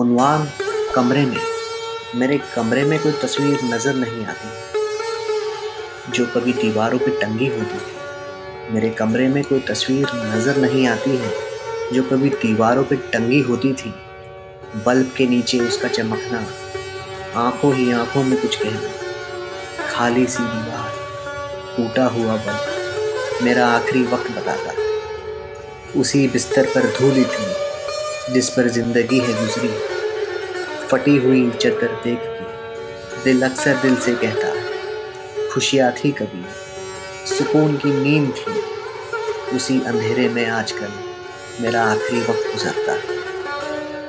उनवान कमरे में, मेरे कमरे में कोई तस्वीर नज़र नहीं आती। जो कभी दीवारों पे टंगी होती थी मेरे कमरे में कोई तस्वीर नज़र नहीं आती है। जो कभी दीवारों पे टंगी होती थी, बल्ब के नीचे उसका चमकना, आँखों ही आँखों में कुछ कहना, खाली सी दीवार, टूटा हुआ बल्ब, मेरा आखिरी वक्त बताता। उसी बिस्तर पर धूली थी। जिस पर ज़िंदगी है गुजरी। फटी हुई चदर देख के दिल अक्सर दिल से कहता, खुशियाँ थी कभी, सुकून की नींद थी। उसी अंधेरे में आजकल मेरा आखिरी वक्त गुजरता। है